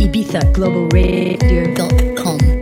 ibizaglobalradio.com.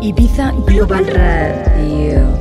Ibiza Global Radio.